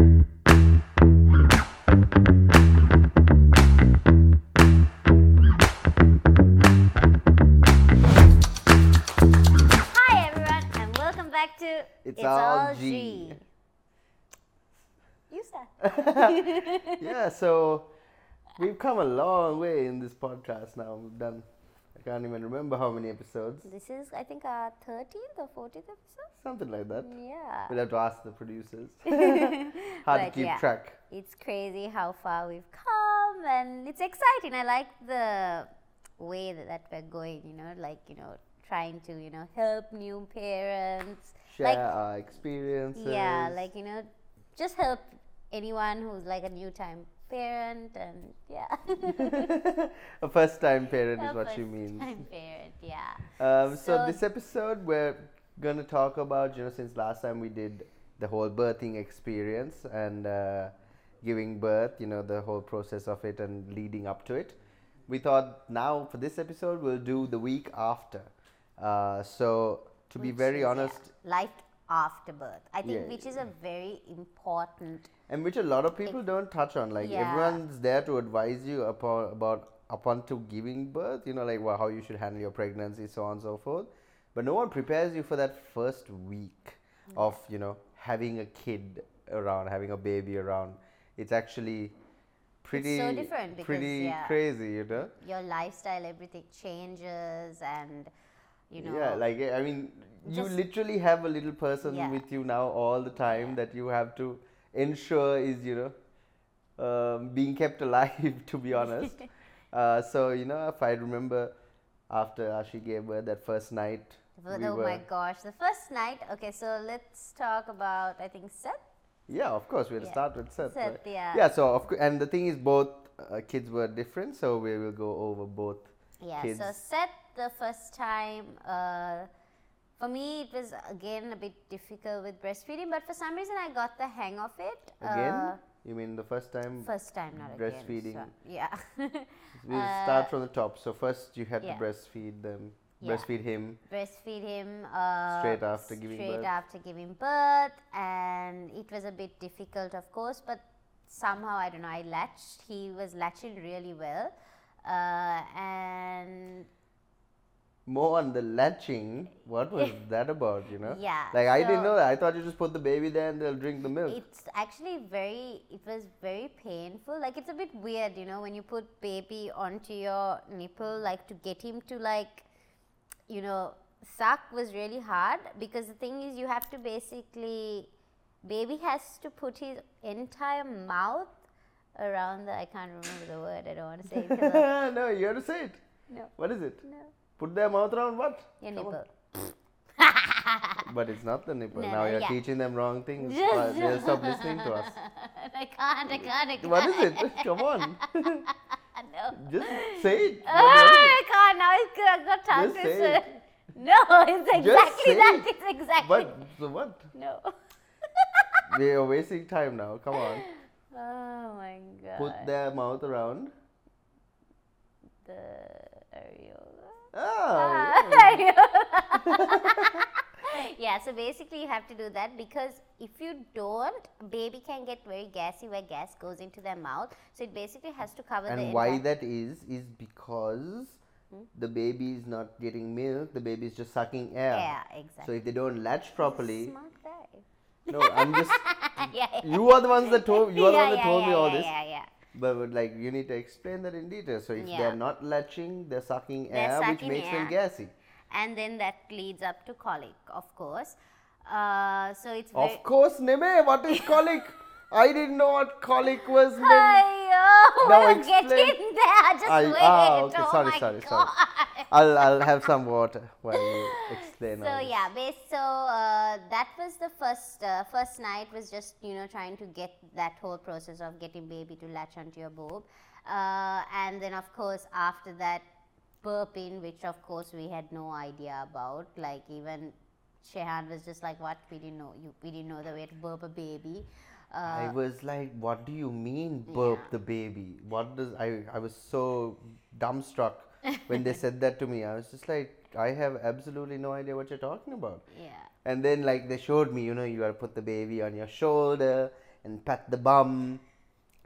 Hi everyone, and welcome back to It's All G. You start. yeah, so we've come a long way in this podcast now. We've done, I can't even remember how many episodes, This is, I think, our 13th or 14th episode. something like that. Yeah. We'll have to ask the producers. Hard to But keep yeah. track. It's crazy how far we've come, and it's exciting. I like the way that, that we're going. You know, like you know, trying to you know help new parents. Share like our experiences. yeah, like you know, just help anyone who's like a new time parent, and yeah. a first time parent is what she first means. time parent, yeah. Um, so, So- this episode we're gonna talk about you know since last time we did the whole birthing experience and uh, giving birth you know the whole process of it and leading up to it we thought now for this episode we'll do the week after uh, so to be very is, yeah, honest life after birth. I think Yeah, which is a very important. And which a lot of people don't touch on like Yeah. everyone's there to advise you upon about upon to giving birth you know like well, how you should handle your pregnancy so on and so forth but no one prepares you for that first week of you know having a kid around having a baby around it's actually pretty so different because, pretty yeah. crazy you know Your lifestyle, everything changes, and you know. yeah like i mean you literally have a little person Yeah. with you now all the time Yeah. that you have to ensure is you know um, being kept alive to be honest uh, so you know if i remember after Ashi gave birth that first night But we oh were, my gosh, the first night. Okay, so let's talk about I think Seth. yeah of course we'll Yeah. start with Seth, Seth, right? yeah. yeah so of cou- and the thing is both uh, kids were different so we will go over both Yeah. So. Seth, the first time. Uh, for me, it was again a bit difficult with breastfeeding, but for some reason I got the hang of it. again Uh, you mean the first time first time, not breastfeeding. Again, so- yeah. we'll uh, start from the top so first you had yeah. to breastfeed them Yeah. breastfeed him breastfeed him uh, Straight after giving birth. straight after giving birth and it was a bit difficult of course but somehow i don't know i latched he was latching really well uh, and more on the latching. What was that about, you know? Yeah, Like I didn't know that. I thought you just put the baby there and they'll drink the milk. it's actually very it was very painful like it's a bit weird you know when you put baby onto your nipple like to get him to like you know suck was really hard because the thing is you have to basically baby has to put his entire mouth around the i can't remember the word i don't want to say it no, you have to say it. no What is it? no Put their mouth around what? your Come nipple But it's not the nipple. No, now you're yeah. teaching them wrong things. Just- Uh, they'll stop listening to us. i can't i can't i can't What is it? Come on. no just say it. Oh my god, now. I've got tongue Just say it. No, it's exactly that. it. It's exactly. But so what? No. We are wasting time now. Come on. Oh my god. Put their mouth around. the areola. Ah, yeah. yeah, so basically you have to do that because if you don't, baby can get very gassy where gas goes into their mouth. So it basically has to cover the And why entire- that is is because Hmm? the baby is not getting milk. The baby is just sucking air. Yeah, exactly. So if they don't latch properly, Smart guy. no, I'm just. yeah, yeah. You are the ones that told. You are the yeah, one that yeah, told me yeah, all yeah, this. Yeah, yeah. But, but, like you need to explain that in detail. So if Yeah. they're not latching, they're sucking They're air, which sucking makes them gassy. and then that leads up to colic, of course. Uh, so it's very. Of course, Neme. What is colic? I didn't know what colic was. Neme. Now we're explain. getting there. Just I- wait. ah, okay, oh sorry, sorry, God. sorry. I'll I'll have some water while you explain. So yeah, base, so uh, that was the first uh, first night was just you know trying to get that whole process of getting baby to latch onto your boob, uh, and then of course after that burping, which of course we had no idea about. Like even Shehan was just like, "What? We didn't know you. We didn't know the way to burp a baby." I Uh, was like, "What do you mean, burp Yeah. the baby? What does I?" I was so dumbstruck when they said that to me. I was just like, "I have absolutely no idea what you're talking about." yeah. And then like they showed me, you know, you gotta put the baby on your shoulder, and pat the bum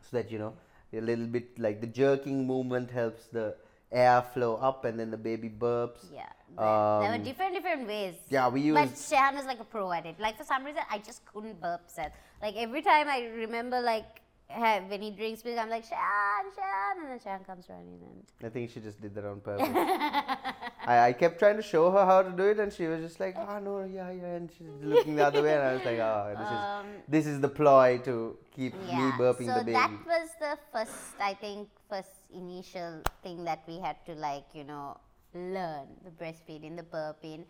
so that you know a little bit like the jerking movement helps the air flow up and then the baby burps. Yeah. There, there were Um, different different ways. Yeah, we used. But used Shahan is like a pro at it. Like for some reason, I just couldn't burp Seth. Like every time I remember, like ha- when he drinks milk, I'm like Shahan, Shahan, and then Shahan comes running and. I think she just did that on purpose. I, I kept trying to show her how to do it, and she was just like, "Oh no, yeah, yeah," and she's looking the other way, and I was like, "Oh, this Um, is this is the ploy to keep me Yeah. burping so the baby." that was the first, I think, first initial thing that we had to like, you know, learn the breastfeeding, the burping,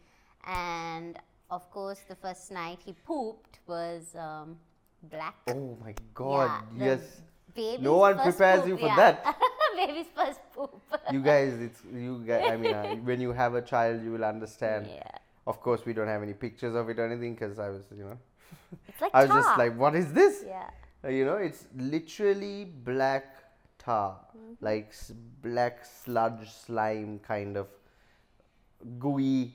and of course, the first night he pooped was um, black. oh my God! Yeah, yes, No one prepares poop, you for yeah. that. baby's first poop. you guys, it's you guys. I mean, uh, when you have a child, you will understand. yeah. Of course, we don't have any pictures of it or anything because I was, you know, It's like I was just like, "What is this?" yeah. Uh, you know, it's literally black tar, Mm-hmm. like s- black sludge slime kind of gooey,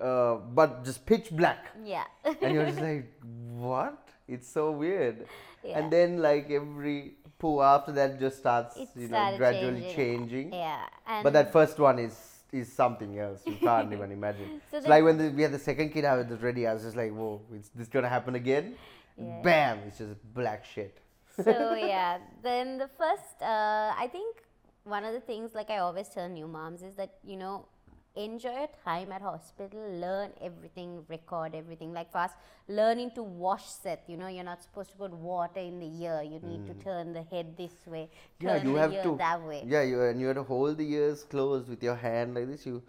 uh, but just pitch black. Yeah. And you're just like, what? It's so weird. Yeah. And then like every poo after that just starts, It you know, gradually changing. changing. yeah. And But that first one is is something else. You can't even imagine. So it's like when the, we had the second kid, I was just ready. I was just like, whoa, is this gonna happen again? Yeah. Bam! It's just black shit. so yeah then the first uh, i think one of the things like i always tell new moms is that you know enjoy your time at hospital learn everything record everything like for us learning to wash set you know you're not supposed to put water in the ear you need to turn the head this way turn Hmm. yeah, you the have ear to. that way Yeah, you and you have to hold the ears closed with your hand like this. You,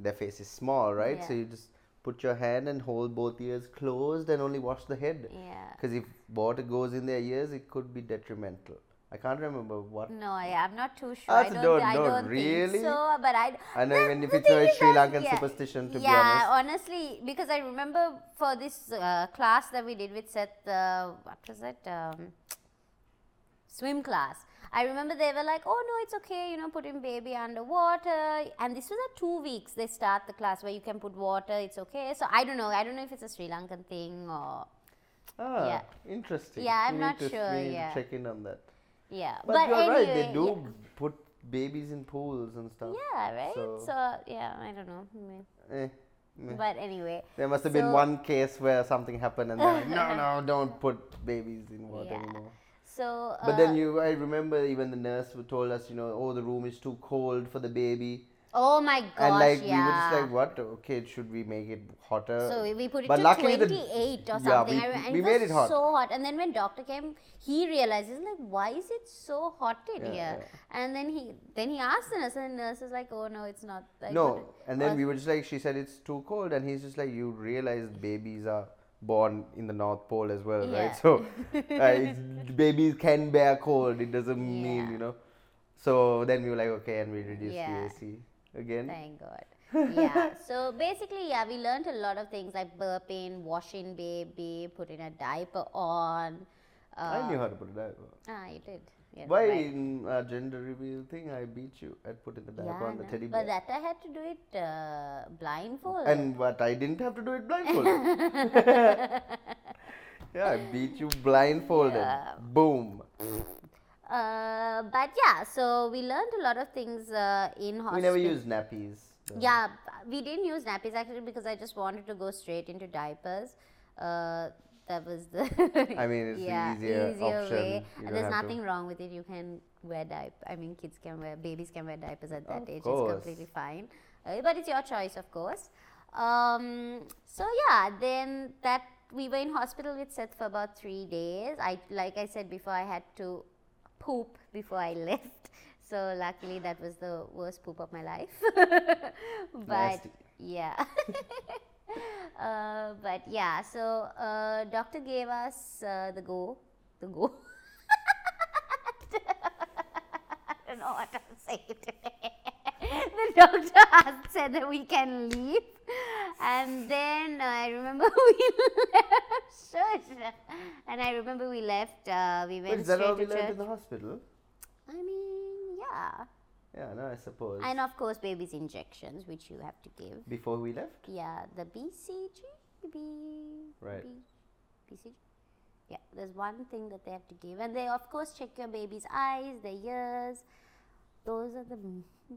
their face is small, right? So you just put your hand and hold both ears closed and only wash the head. yeah Because if water goes in their ears, it could be detrimental. I can't remember what. no I, i'm not too sure i don't, don't- I don't don't really? so but i I know even if it's a Sri Lankan yeah, superstition, to be honest. yeah, honest. honestly, because I remember for this uh, class that we did with Seth, uh, what was it? Um, swim class. I remember they were like, "Oh no, it's okay, you know, putting baby underwater." And this was at two weeks. They start the class where you can put water. It's okay. So I don't know. I don't know if it's a Sri Lankan thing or Ah, Yeah. interesting. Yeah, I'm not sure, we need to yeah. check in on that. Yeah. But, you're right. anyway, They do Yeah, put babies in pools and stuff. yeah right. So- So, yeah, I don't know. Eh. But anyway, There must have been one case where something happened and they're like, no, no, don't put babies in water Yeah. anymore. so But then uh, you, I remember even the nurse who told us, you know, oh, the room is too cold for the baby. Oh my gosh, and like, yeah. we were just like, what? Okay, should we make it hotter? So we- we put it But to luckily the- 28 or yeah, something. we- and we it made it hot. so hot. And then when doctor came, he realizes like, why is it so hot in Yeah, here? yeah. And then he then he asked the nurse, and the nurse is like, oh no, it's not. Like, no, and then we were just like, she said it's too cold, and he's just like, you realize babies are born in the North Pole as well, Yeah. right? So uh, babies can bear cold. It doesn't mean you know. So then we were like, okay, and we reduced Yeah. the AC again. Thank God. yeah. So basically, yeah, we learned a lot of things like burping, washing baby, putting a diaper on. Uh, I knew how to put it diaper. Ah, you did. Yeah, Why right. in a gender reveal thing I beat you at putting the diaper Yeah, on the no, teddy bear? but that I had to do it uh, blindfold. And what I didn't have to do it blindfolded. yeah, I beat you blindfolded. Yeah. Boom. Uh, but yeah, so we learned a lot of things uh, in hospital. We never used nappies. though. Yeah, we didn't use nappies actually because I just wanted to go straight into diapers. Uh, that was the I mean, it's the yeah, easier option. way. And there's have to- nothing wrong with it. You can wear diaper. I mean, kids can wear, babies can wear diapers at that Of age. course. It's completely fine. Uh, but it's your choice, of course. Um, so yeah, then that we were in hospital with Seth for about three days. I like I said before, I had to poop before I left. So luckily, that was the worst poop of my life. but Nasty. yeah. uh, but yeah, so uh, doctor gave us uh, the go, the go. I don't know what to say today. the doctor asked, said that we can leave, and then uh, I remember we left. Shush. And I remember we left. Uh, we went is that all straight we to learned church. in the hospital? I mean, yeah. Yeah, no, I suppose. And of course, baby's injections, which you have to give. Before we left? Yeah, the BCG, B, Right. B, BCG. Yeah, there's one thing that they have to give, and they of course check your baby's eyes, their ears. Those are the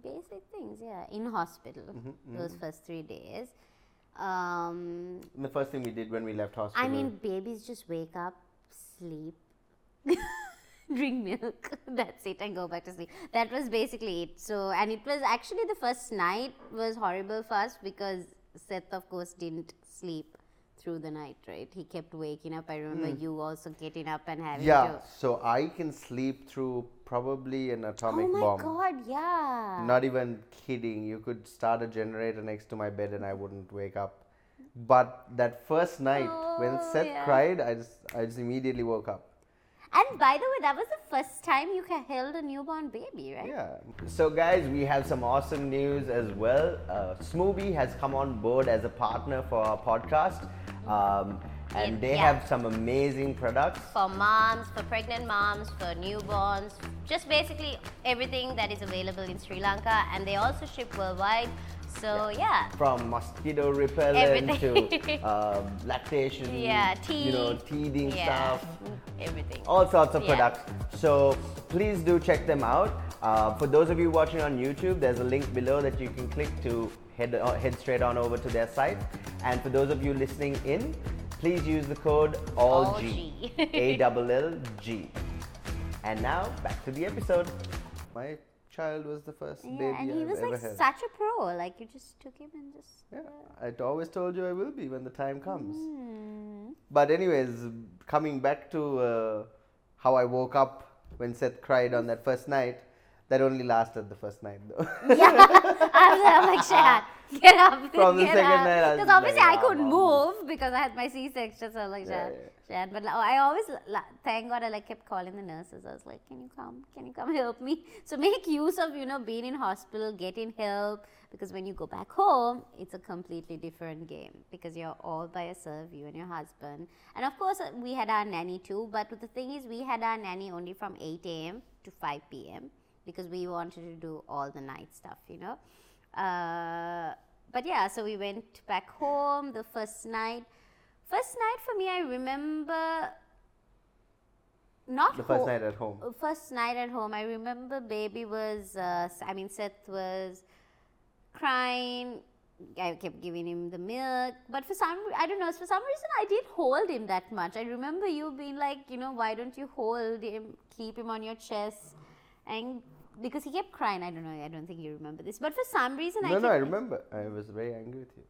basic things. Yeah, in hospital Mm-hmm, those first three days. Um, the first thing we did when we left hospital. I mean, babies just wake up, sleep, drink milk. That's it, and go back to sleep. That was basically it. So, and it was actually the first night was horrible for us because Seth, of course, didn't sleep through the night. Right? He kept waking up. I remember you also getting up and having yeah, to. so I can sleep through probably an atomic bomb. oh my bomb. god! Yeah. Not even kidding. You could start a generator next to my bed and I wouldn't wake up. But that first night when Oh, Seth yeah. cried, I just I just immediately woke up. and by the way, that was the first time you held a newborn baby, right? Yeah. So, guys, we have some awesome news as well. Uh, Smoothie has come on board as a partner for our podcast, um, and Yeah, they yeah. have some amazing products. for moms, for pregnant moms, for newborns, just basically everything that is available in Sri Lanka, and they also ship worldwide. So yeah, From mosquito repellent to Everything. um, lactation, Yeah, you know, teething yeah, stuff, everything. all sorts of Yeah. products. So please do check them out. Uh, for those of you watching on YouTube, there's a link below that you can click to head uh, head straight on over to their site. And for those of you listening in, please use the code ALLG, ALLG. A double L G. And now back to the episode. My child was the first Yeah, baby and he I've was ever like held. such a pro. Like you just took him and just. Yeah, I always told you I will be when the time comes. Hmm. But anyways, coming back to uh, how I woke up when Seth cried on that first night, that only lasted the first night though. I was like, Shad, get up. From the get second up. night, Because obviously like, I "Ah, couldn't mom." move because I had my C-section. So I was like, Yeah, yeah. But like, I always, thank God, I like kept calling the nurses. I was like, can you come? Can you come help me? So make use of you know being in hospital, getting help. Because when you go back home, it's a completely different game because you're all by yourself, you and your husband. And of course, we had our nanny too. But the thing is, we had our nanny only from 8 a.m. to 5 p.m. because we wanted to do all the night stuff, you know. Uh, but yeah, so we went back home the first night. First night for me, I remember not The first night at home. uh, first night at home, I remember baby was, uh, I mean, Seth was crying. I kept giving him the milk, but for some, I don't know, for some reason, I didn't hold him that much. I remember you being like, you know, why don't you hold him, keep him on your chest, and because he kept crying. I don't know. I don't think you remember this, but for some reason, I No, kept no, I remember. I was very angry with you.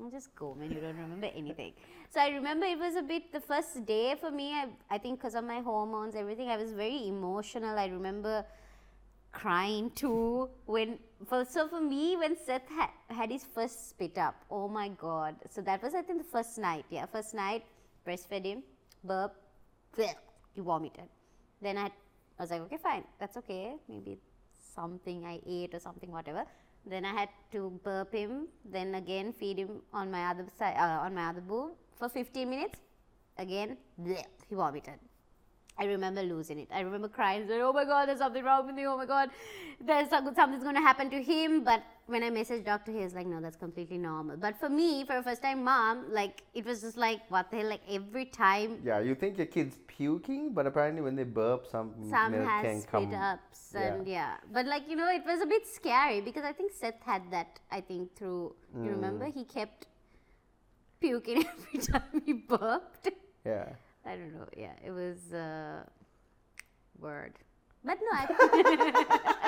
I'll just go, man. You don't remember anything. So I remember it was a bit the first day for me. I, I think because of my hormones, everything. I was very emotional. I remember crying too when. For, so for me, when Seth had, had his first spit up, oh my god! So that was I think the first night. Yeah, first night, breastfed him, burp, bleh, he vomited. Then I, I was like, okay, fine, that's okay. Maybe something I ate or something, whatever. Then I had to burp him. Then again feed him on my other side, uh, on my other boob for 15 minutes. Again, bleh, he vomited. I remember losing it. I remember crying, saying, "Oh my God, there's something wrong with me. Oh my God, there's some- something's going to happen to him." But when I messaged doctor, he was like, "No, that's completely normal." But for me, for a first-time mom, like it was just like, what the hell? Like every time Yeah, you think your kid's puking, but apparently when they burp, some, some milk has can come. ups and yeah. yeah. but like you know it was a bit scary because i think seth had that i think through you remember Mm. he kept puking every time he burped Yeah. i don't know yeah it was uh word but no I,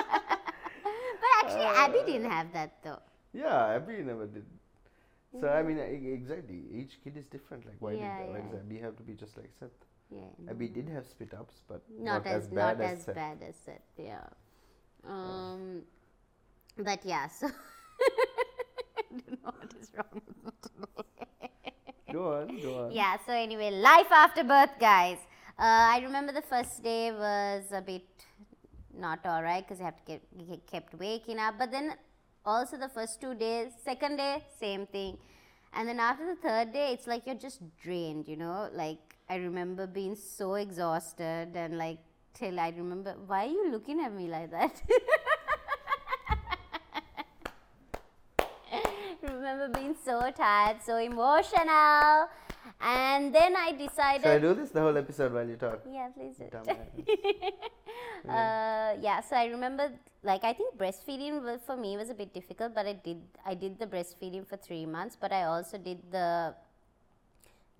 actually abby didn't have that though Yeah, Abby never did. So I mean, exactly. Each kid is different. Like, why Yeah, did yeah. Abby have to be just like Seth? yeah Abby did have spit ups, but not, as, bad not as as Seth. bad as Seth. Yeah. Um, but yeah. So I don't know what is wrong with me today. Go on, go on. Yeah. So anyway, life after birth, guys. Uh, I remember the first day was a bit not all right because I have to get he kept waking up. But then also the first two days, second day, same thing. And then after the third day, it's like you're just drained, you know. Like I remember being so exhausted and like till I remember, why are you looking at me like that? remember being so tired, so emotional. And then I decided. Should I do this the whole episode while you talk? Yeah, please do. it. Dumbass. uh, yeah, so I remember, like, I think breastfeeding for me was a bit difficult, but I did I did the breastfeeding for three months, but I also did the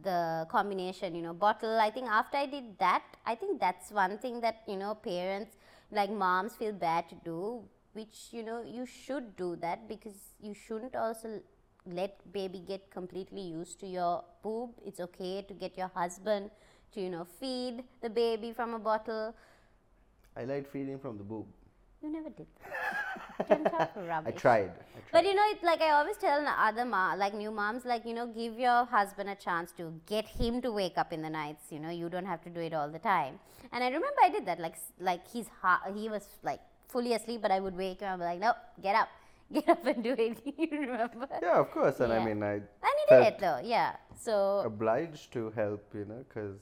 the combination, you know, bottle. I think after I did that, I think that's one thing that you know parents like moms feel bad to do, which you know you should do that because you shouldn't also let baby get completely used to your boob. It's okay to get your husband to you know feed the baby from a bottle. I like feeding from the boob. You never did. Don't talk rubbish. I tried. I tried. But you know, it's like I always tell other ma- like new moms, like you know, give your husband a chance to get him to wake up in the nights. You know, you don't have to do it all the time. And I remember I did that. Like like he's ha- he was like fully asleep, but I would wake him up like, no, get up, get up and do it. you remember? yeah, of course. And I mean, I And he did it though. Yeah. So obliged to help, you know, because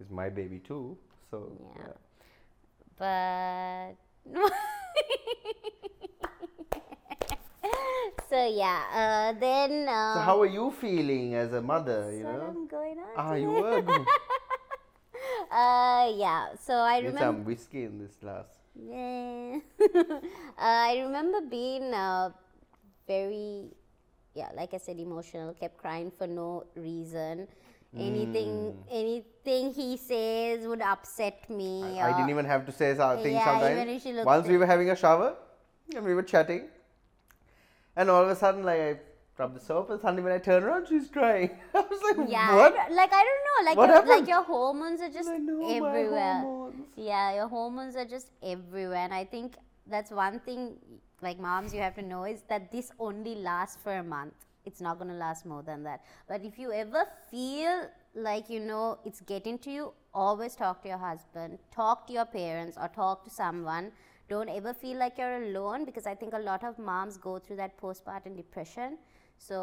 it's my baby too. So Yeah. yeah. but so yeah uh, then uh, So how are you feeling as a mother? You know. I'm going on Ah, you were good. uh yeah so i Need remember some whiskey in this glass. Yeah. uh, i remember being uh, very yeah like i said emotional kept crying for no reason anything anything he says would upset me. I or- didn't even have to say something Yeah, sometimes. even if she looked Once we were having a shower and we were chatting, and all of a sudden, like I rubbed the soap, and suddenly when I turn around, she's crying. I was like, Yeah, what? don't- like I don't know, like What your, like your hormones are just I everywhere. hormones. Yeah, your hormones are just everywhere, and I think that's one thing. Like moms, you have to know is that this only lasts for a month. It's not going to last more than that. But if you ever feel like you know it's getting to you, always talk to your husband, talk to your parents, or talk to someone. Don't ever feel like you're alone because I think a lot of moms go through that postpartum depression. So,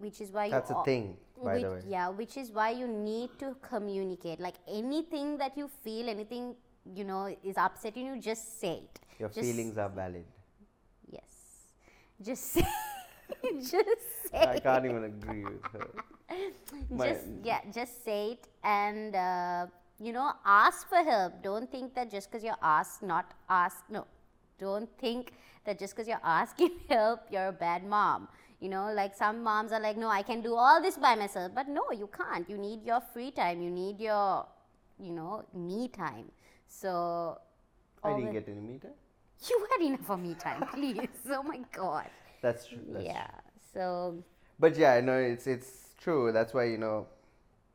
which is why That's you a thing, by the which- way. Yeah, which is why you need to communicate. Like anything that you feel, anything you know is upsetting you, just say it. Your Just- feelings are valid. Yes, just say. just say. I can't even agree with her. just yeah, just say it and uh, you know ask for help. Don't think that just because you're asked, not asked, No, don't think that just because you're asking help, you're a bad mom. You know, like some moms are like, no, I can do all this by myself, but no, you can't. You need your free time. You need your, you know, me time. So. I didn't get any meter. you had enough of me time, please. oh my god. That's true. That's yeah. So But yeah, no, it's it's true. That's why you know,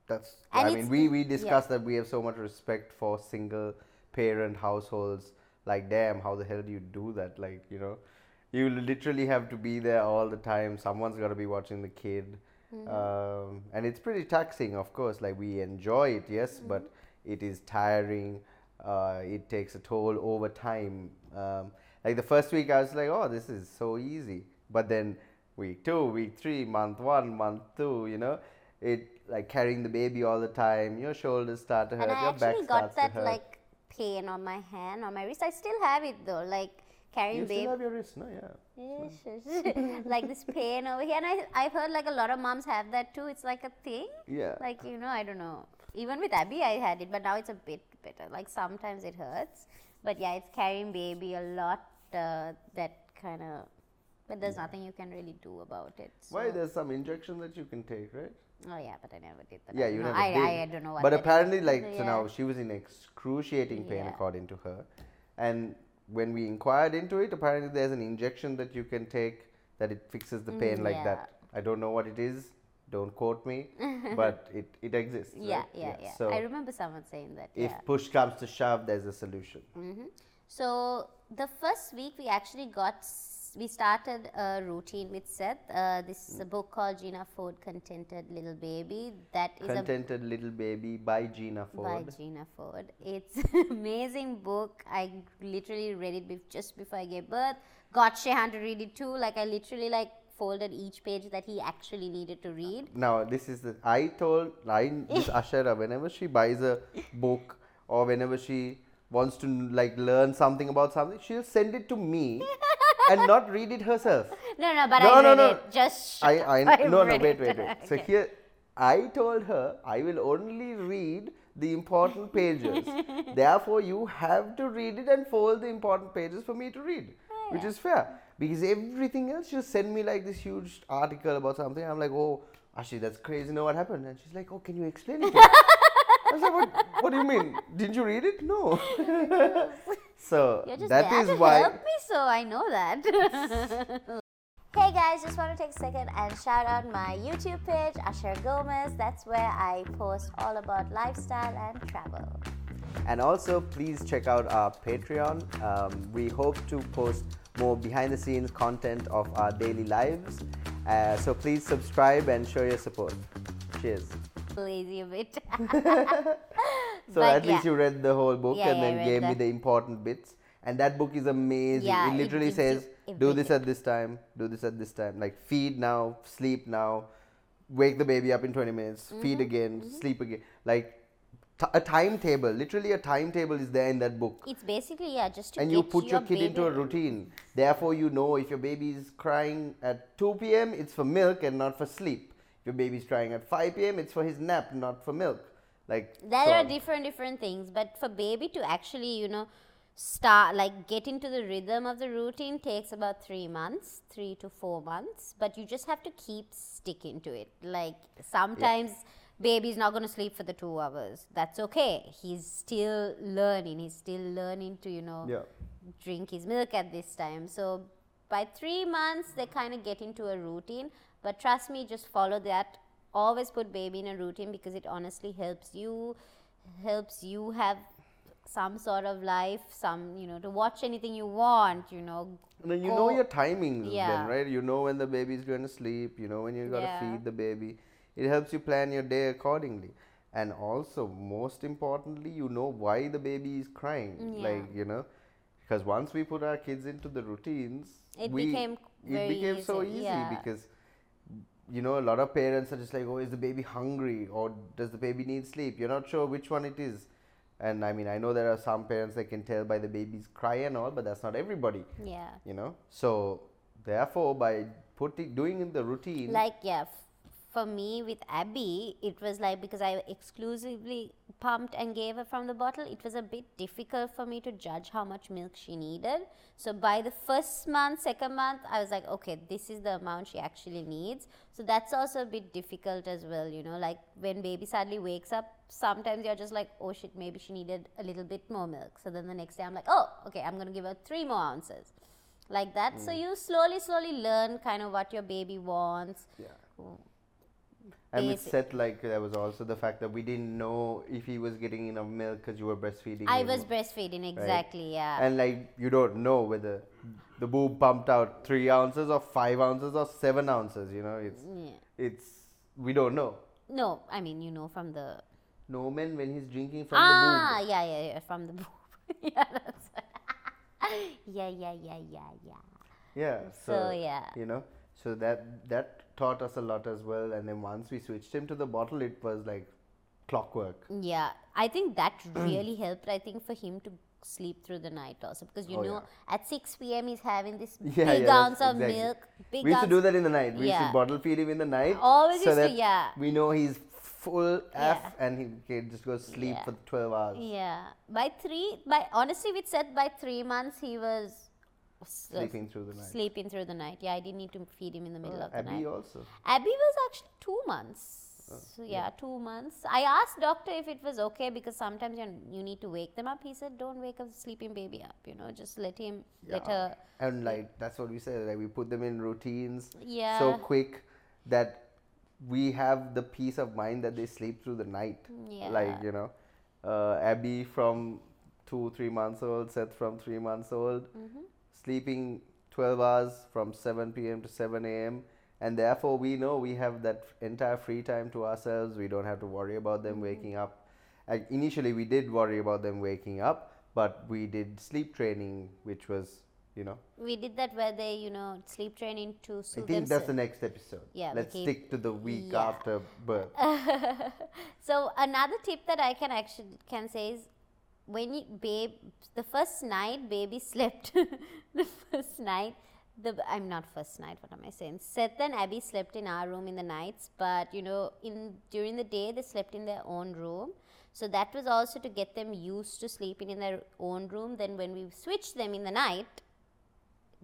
that's. I mean, we we discussed that we have so much respect for single parent households. Like, damn, how the hell do you do that? Like, you know, you literally have to be there all the time. Someone's got to be watching the kid, um, and it's pretty taxing. Of course, like we enjoy it, yes, but it is tiring. Uh, it takes a toll over time. Um, like the first week, I was like, "Oh, this is so easy," but then week two, week three, month one, month two, you know, it like carrying the baby all the time. Your shoulders start to hurt. and I your back actually starts got that to hurt. like pain on my hand, on my wrist. I still have it though, like carrying you baby. still have your wrist, no? Yeah. Yes, yes. like this pain over here, and I I've heard like a lot of moms have that too. It's like a thing. Yeah. Like you know, I don't know. Even with Abby, I had it, but now it's a bit better. Like sometimes it hurts, but yeah, it's carrying baby a lot. Uh, that kind of, but there's nothing you can really do about it. Why? There's some injection that you can take, right? Oh yeah, but I never did that. Yeah, you know. never I, did. I, I don't know what. But apparently, like, so Yeah. now she was in excruciating pain, Yeah. according to her. And when we inquired into it, apparently there's an injection that you can take that it fixes the pain Mm, like yeah. that. I don't know what it is. Don't quote me, but it, it exists. Yeah, right? yeah, yeah. So I remember someone saying that. if yeah. push comes to shove, there's a solution. hmm So the first week we actually got we started a routine with Seth. Uh, this is a book called Gina Ford, Contented Little Baby. That is Contented Little Baby by Gina Ford. by Gina Ford. It's an amazing book. I literally read it bef- just before I gave birth. Got Shehan to read it too. Like I literally like folded each page that he actually needed to read. Now, this is the I told I this Ashara whenever she buys a book or whenever she wants to like learn something about something, she'll send it to me and not read it herself. No, no, but No, I no, read no. it. Just I, I up. no no wait wait wait. So Okay. here, I told her I will only read the important pages. Therefore, you have to read it and fold the important pages for me to read, oh, which is fair. Because everything else, she'll send me like this huge article about something. I'm like, oh, Ashi, that's crazy. You know what happened? And she's like, oh, can you explain it? I was like, what, what do you mean? Didn't you read it? No. So You're just that is why. help me, so I know that. hey guys, just want to take a second and shout out my YouTube page, Asher Gomez. That's where I post all about lifestyle and travel. And also, please check out our Patreon. Um, we hope to post more behind the scenes content of our daily lives. Uh, so please subscribe and show your support. Cheers. Lazy a bit. So But at least yeah. you read the whole book Yeah, and yeah, then gave me the- the important bits. And that book is amazing. It it literally you says, do this at this time, do this at this time. Like feed now, sleep now, wake the baby up in 20 minutes, Mm-hmm, feed again, sleep again. Like t- a timetable, literally a timetable is there in that book. It's basically yeah, just to and you put your kid into a routine. Therefore, you know if your baby is crying at 2 p.m., it's for milk and not for sleep. Your baby is crying at 5 p.m., it's for his nap, not for milk. Like There so are different different things, but for baby to actually you know start like get into the rhythm of the routine takes about three months, three to four months. But you just have to keep sticking to it. Like sometimes baby's not going to sleep for the two hours. That's okay. He's still learning. He's still learning to you know Yeah. drink his milk at this time. So by three months, they kind of get into a routine. But trust me, just follow that. Always put baby in a routine because it honestly helps you, helps you have some sort of life, some you know to watch anything you want. You know, And then you know your timings Yeah. then, right? You know when the baby is going to sleep, you know when you got to Yeah. feed the baby. It helps you plan your day accordingly. And also, most importantly, you know why the baby is crying. Mm, Like, you know, because once we put our kids into the routines, It we, became it became so easy, easy yeah. because you know a lot of parents are just like oh is the baby hungry or does the baby need sleep? You're not sure which one it is. And i mean i know there are some parents that can tell by the baby's cry and all but that's not everybody yeah. you know? So therefore by putting doing in the routine like yeah for me with abby it was like because i exclusively pumped and gave her from the bottle it was a bit difficult for me to judge how much milk she needed. So by the first month second month i was like okay this is the amount she actually needs. So that's also a bit difficult as well you know like when baby suddenly wakes up sometimes you're just like oh shit maybe she needed a little bit more milk. So then the next day i'm like oh okay i'm going to give her three more ounces. Like that. So mm. you slowly slowly learn kind of what your baby wants. Yeah. And with basic- Seth, like there was also the fact that we didn't know if he was getting enough milk because you were breastfeeding. I was breastfeeding exactly, yeah. and like you don't know whether the boob pumped out three ounces or five ounces or seven ounces. You know, it's yeah. it's we don't know. No, I mean you know from the No man when he's drinking from ah the boob. Ah, yeah yeah yeah from the boob yeah that's yeah yeah yeah yeah yeah Yeah. So, So, yeah. You know, so that that taught us a lot as well. And then once we switched him to the bottle, it was like clockwork. yeah. I think that really helped. I think for him to sleep through the night also because you Oh, know at 6 p.m. he's having this Yeah, big yeah, ounce of exactly. milk. Big we used to do that in the night. We used to bottle feed him in the night. Always so used to, that yeah. We know he's full F Yeah. and he can just go sleep Yeah. for 12 hours. Yeah. By three, by honestly, we said by three months he was Sleeping through the night. Sleeping through the night. Yeah, I didn't need to feed him in the middle Uh, of the Abby night. Abby also. Abby was actually two months. Oh, so yeah, two months. I asked doctor if it was okay because sometimes you you need to wake them up. He said, "Don't wake a sleeping baby up. You know, just let him let her." And like that's what we said. Like we put them in routines Yeah. so quick that we have the peace of mind that they sleep through the night. Yeah. Like you know, uh, Abby from two three months old, Seth from three months old, Mm-hmm. Sleeping 12 hours from 7 p.m. to 7 a.m. And therefore, we know we have that entire free time to ourselves. We don't have to worry about them mm-hmm. waking up. Like initially, we did worry about them waking up, but we did sleep training, which was, you know, We did that where they, you know, sleep training to I soothe think that's the next episode. Yeah, Let's keep- stick to the week Yeah. after birth. so another tip that I can actually can say is when you babe the first night baby slept the first night the I'm not first night. What am I saying? Seth and Abby slept in our room in the nights, but you know, in during the day they slept in their own room. So that was also to get them used to sleeping in their own room. Then when we switched them in the night,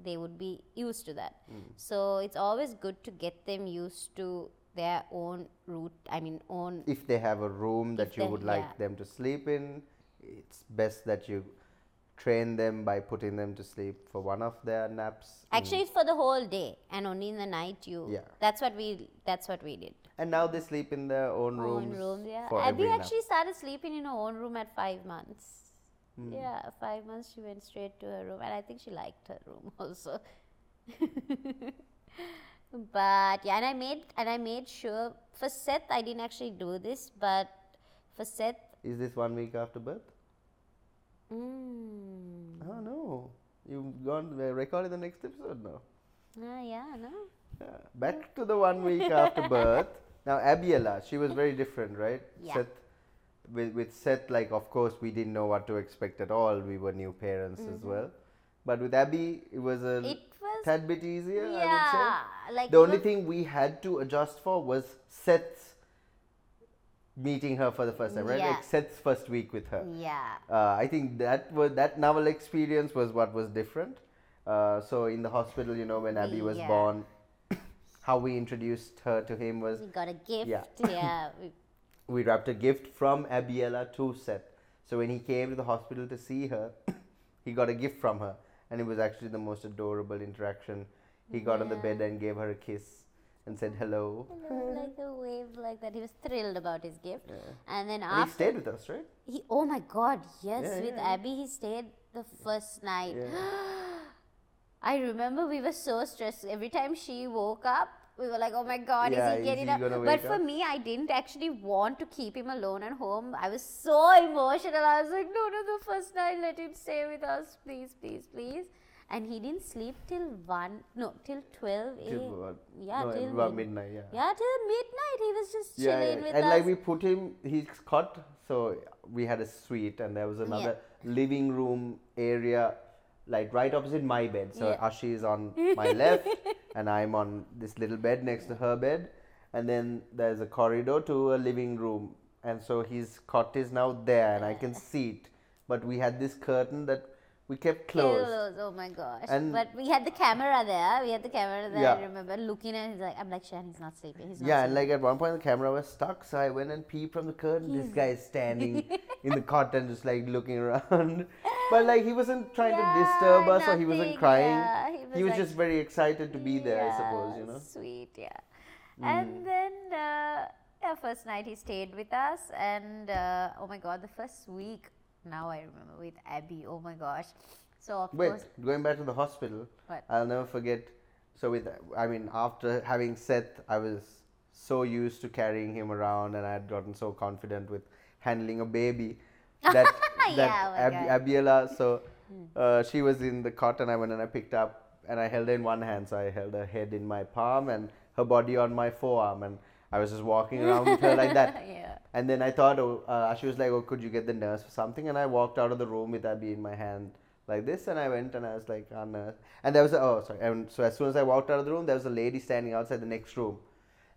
they would be used to that. Hmm. So it's always good to get them used to their own route. I mean, own. If they have a room that you would like yeah. them to sleep in, it's best that you train them by putting them to sleep for one of their naps. Actually, it's for the whole day, and only in the night you. Yeah. That's what we. That's what we did. and now they sleep in their own rooms. own rooms. room. Yeah, for Abby every nap. actually started sleeping in her own room at five months. Hmm. Yeah, five months she went straight to her room, and I think she liked her room also. but yeah, and I made and I made sure for Seth I didn't actually do this, but for Seth, Is this one week after birth? Mm, Oh no, you've gone we're recording the next episode now. ah, yeah, no, Yeah. Back to the one week after birth. Now Abiela, she was very different, right? Yeah. Seth, with, with Seth, like of course we didn't know what to expect at all. We were new parents as well. But with Abby, it was a Mm-hmm. it was tad bit easier. I would yeah, say. like The only thing we had to adjust for was Seth's meeting her for the first time, right? Yeah. Like Seth's first week with her. yeah, Uh, I think that was that novel experience was what was different. Uh, so in the hospital, you know, when Abby was Yeah. born, how we introduced her to him was we got a gift. Yeah. Yeah, we, wrapped a gift from Abiela to Seth. So when he came to the hospital to see her, he got a gift from her, and it was actually the most adorable interaction. He got on the bed and gave her a kiss and said hello. like a wave like that. He was thrilled about his gift, Yeah. and then And he stayed with us, right? He, oh my God, yes, Yeah, with yeah. Abby, he stayed the first night. I remember we were so stressed. Every time she woke up, we were like, oh my God, Yeah, is he is getting he up? But for up? me, I didn't actually want to keep him alone at home. I was so emotional. I was like, no, no, the first night, let him stay with us, please, please, please. And he didn't sleep till 1, no, till 12 Till a.m. about, Yeah, no, till mid- midnight. Yeah. Yeah, till midnight. He was just Yeah, chilling yeah. with and us. like we put him, he's cot. So we had a suite, and there was another living room area, like right opposite my bed. So Yeah. Ashi is on my left, and I'm on this little bed next to her bed, and then there's a corridor to a living room, and so his cot is now there, and I can see it. But we had this curtain that we kept. Close, Oh my gosh. And- but we had the camera there. We had the camera there. I remember looking at. He's like, I'm like, Shan, he's not sleeping. He's not Yeah, and like at one point the camera was stuck, so I went and peeped from the curtain. This guy is standing in the cot and just like looking around. But like he wasn't trying to disturb us or he wasn't crying. yeah, he he was was like- just very excited to be there, I suppose, you know. Sweet, yeah. Mm. And then, uh, yeah, first night he stayed with us, and uh, oh my god, the first week. Now I remember with Abby. Oh my gosh. So of Wait, course, going back to the hospital, What? I'll never forget. So with, I mean, after having Seth, I was so used to carrying him around, and I had gotten so confident with handling a baby that that Yeah, oh Ab- Abiela. So uh, she was in the cot, and I went and I picked up, and I held her in one hand, so I held her head in my palm and her body on my forearm, and I was just walking around with her like that. yeah. And then I thought, oh, uh, she was like, oh, could you get the nurse for something? And I walked out of the room with Abby in my hand like this, and I went and I was like, ah, nurse. And there was, a, oh, sorry. And so as soon as I walked out of the room, there was a lady standing outside the next room.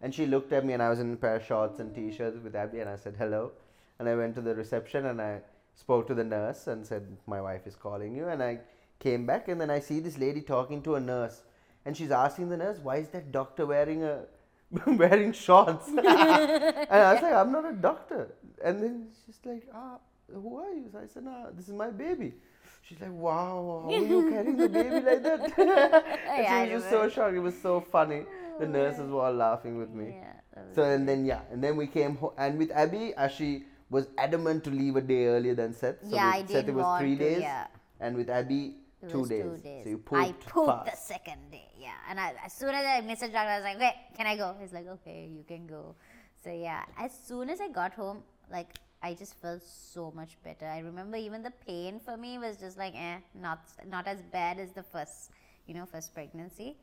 And she looked at me, and I was in a pair of shorts and t-shirts with Abby, and I said hello. And I went to the reception, and I spoke to the nurse and said, my wife is calling you. And I came back, and then I see this lady talking to a nurse, and she's asking the nurse, why is that doctor wearing a wearing shorts? and I was like, I'm not a doctor. And then she's like, ah, who are you? So I said, nah, this is my baby. She's like, wow, how are you carrying the baby like that? and Yeah, she was just so shocked. It was so funny. The nurses were all laughing with me. Yeah. So and then yeah, and then we came home, and with Abby, Ashi was adamant to leave a day earlier than Seth. So yeah, I didn't Seth it was three to, days, Yeah. and with Abby It two was days. two days. So you I pooped pooped the second day, yeah. And I, as soon as I messaged doctor, I was like, "Okay, can I go?" He's like, "Okay, you can go." So yeah, as soon as I got home, like I just felt so much better. I remember even the pain for me was just like, eh, not not as bad as the first, you know, first pregnancy.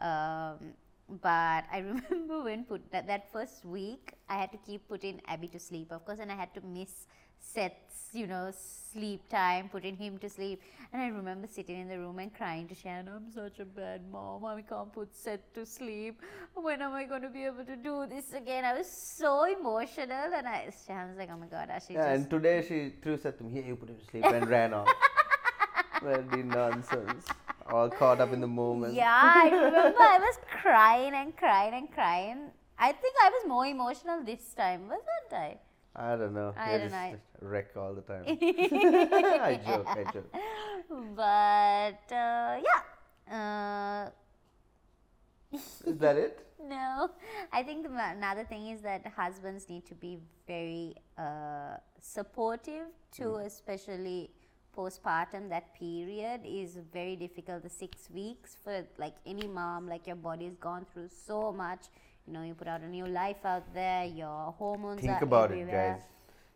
Um, but I remember when put that, that first week, I had to keep putting Abby to sleep, of course, and I had to miss Seth's, you know, sleep time, putting him to sleep. And I remember sitting in the room and crying to Shan, I'm such a bad mom. I can't put Seth to sleep. When am I going to be able to do this again? I was so emotional. And I, Shan was like, oh my God, Ashi, Yeah, just and today she threw said to me, Here, you put him to sleep and ran off. Very nonsense. All caught up in the moment. Yeah, I remember I was crying and crying and crying. I think I was more emotional this time, wasn't I? I don't know. I You're don't just know. wreck all the time. I joke, I joke. But uh, yeah. Uh, Is that it? no, I think the, another thing is that husbands need to be very uh, supportive to, Mm. especially postpartum. That period is very difficult. The six weeks for like any mom, like your body's gone through so much. You know, you put out a new life out there. Your hormones are everywhere. Think about it, guys.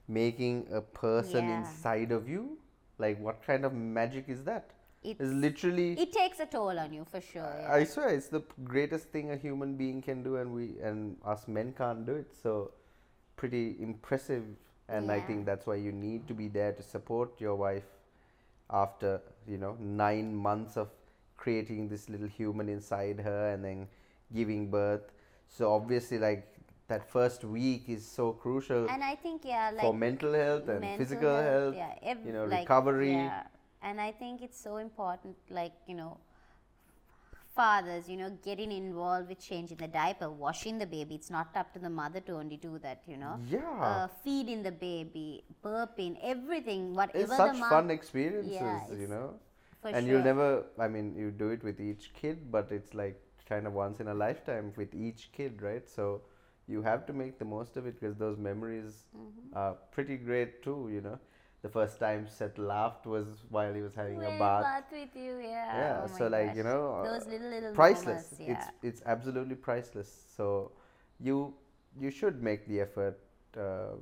Making a person Yeah. inside of you, like what kind of magic is that? It's, It's literally. it takes a toll on you for sure. yeah. I swear, it's the greatest thing a human being can do, and we and us men can't do it. So, pretty impressive, and I think that's why you need to be there to support your wife after you know nine months of creating this little human inside her and then giving birth. So obviously, like that first week is so crucial and I think yeah, like for mental health and mental physical health. yeah, ev- you know, like, recovery. Yeah. And I think it's so important, like, you know, fathers, you know, getting involved with changing the diaper, washing the baby. It's not up to the mother to only do that, you know. Yeah. Uh, feeding the baby, burping, everything, whatever it's the such mom. fun experiences, Yeah, you know. for and sure. you'll never i mean you do it with each kid but it's like kind of once in a lifetime with each kid right? So you have to make the most of it because those memories Mm-hmm. are pretty great too you know? The first time seth laughed was while he was having Well, a bath. bath with you, yeah. yeah Oh so like you know uh, those little little priceless. moments, yeah. it's it's absolutely priceless. So you you should make the effort uh,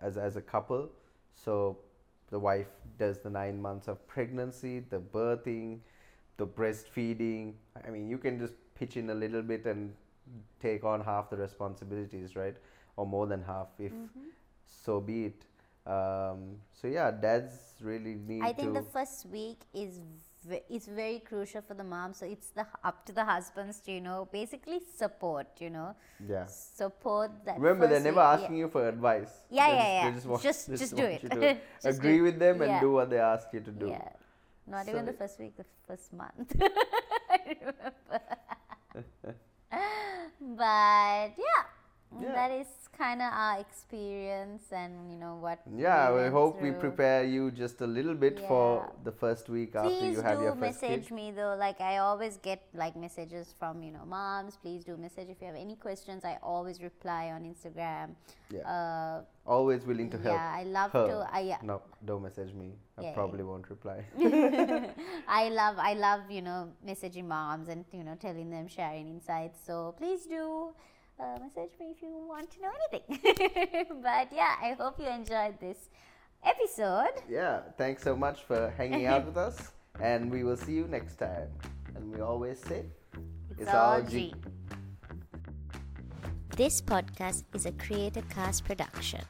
as as a couple. So the wife does the nine months of pregnancy the birthing the breastfeeding. I mean you can just pitch in a little bit and take on half the responsibilities right or more than half if Mm-hmm. so be it um, so yeah dads really need I think the first week is ve- is very crucial for the mom. So it's the up to the husbands to you know basically support. You know, yeah support that. Remember, they're never week, yeah. asking you for advice. Yeah, They yeah, just- yeah. just want- Just- they just do it. to Just do agree it. with them and Yeah. do what they ask you to do. Yeah, not So even the first week, the first month. I remember. but yeah, Yeah. that is kind of our experience, and you know what. Yeah, we we hope we prepare you just a little bit for the first week after you have your first Please do message kid. me though. Like I always get like messages from you know moms. Please do message if you have any questions. I always reply on Instagram. Yeah. Uh, Always willing to help. yeah, I love her. to. I yeah. No, don't message me. I Yeah, yeah. probably won't reply. I love I love you know messaging moms and you know telling them sharing insights. So please do uh, message me if you want to know anything. but yeah, I hope you enjoyed this episode. yeah, thanks so much for hanging out with us, and we will see you next time. And we always say, It's, all G. This podcast is a Creator Cast production.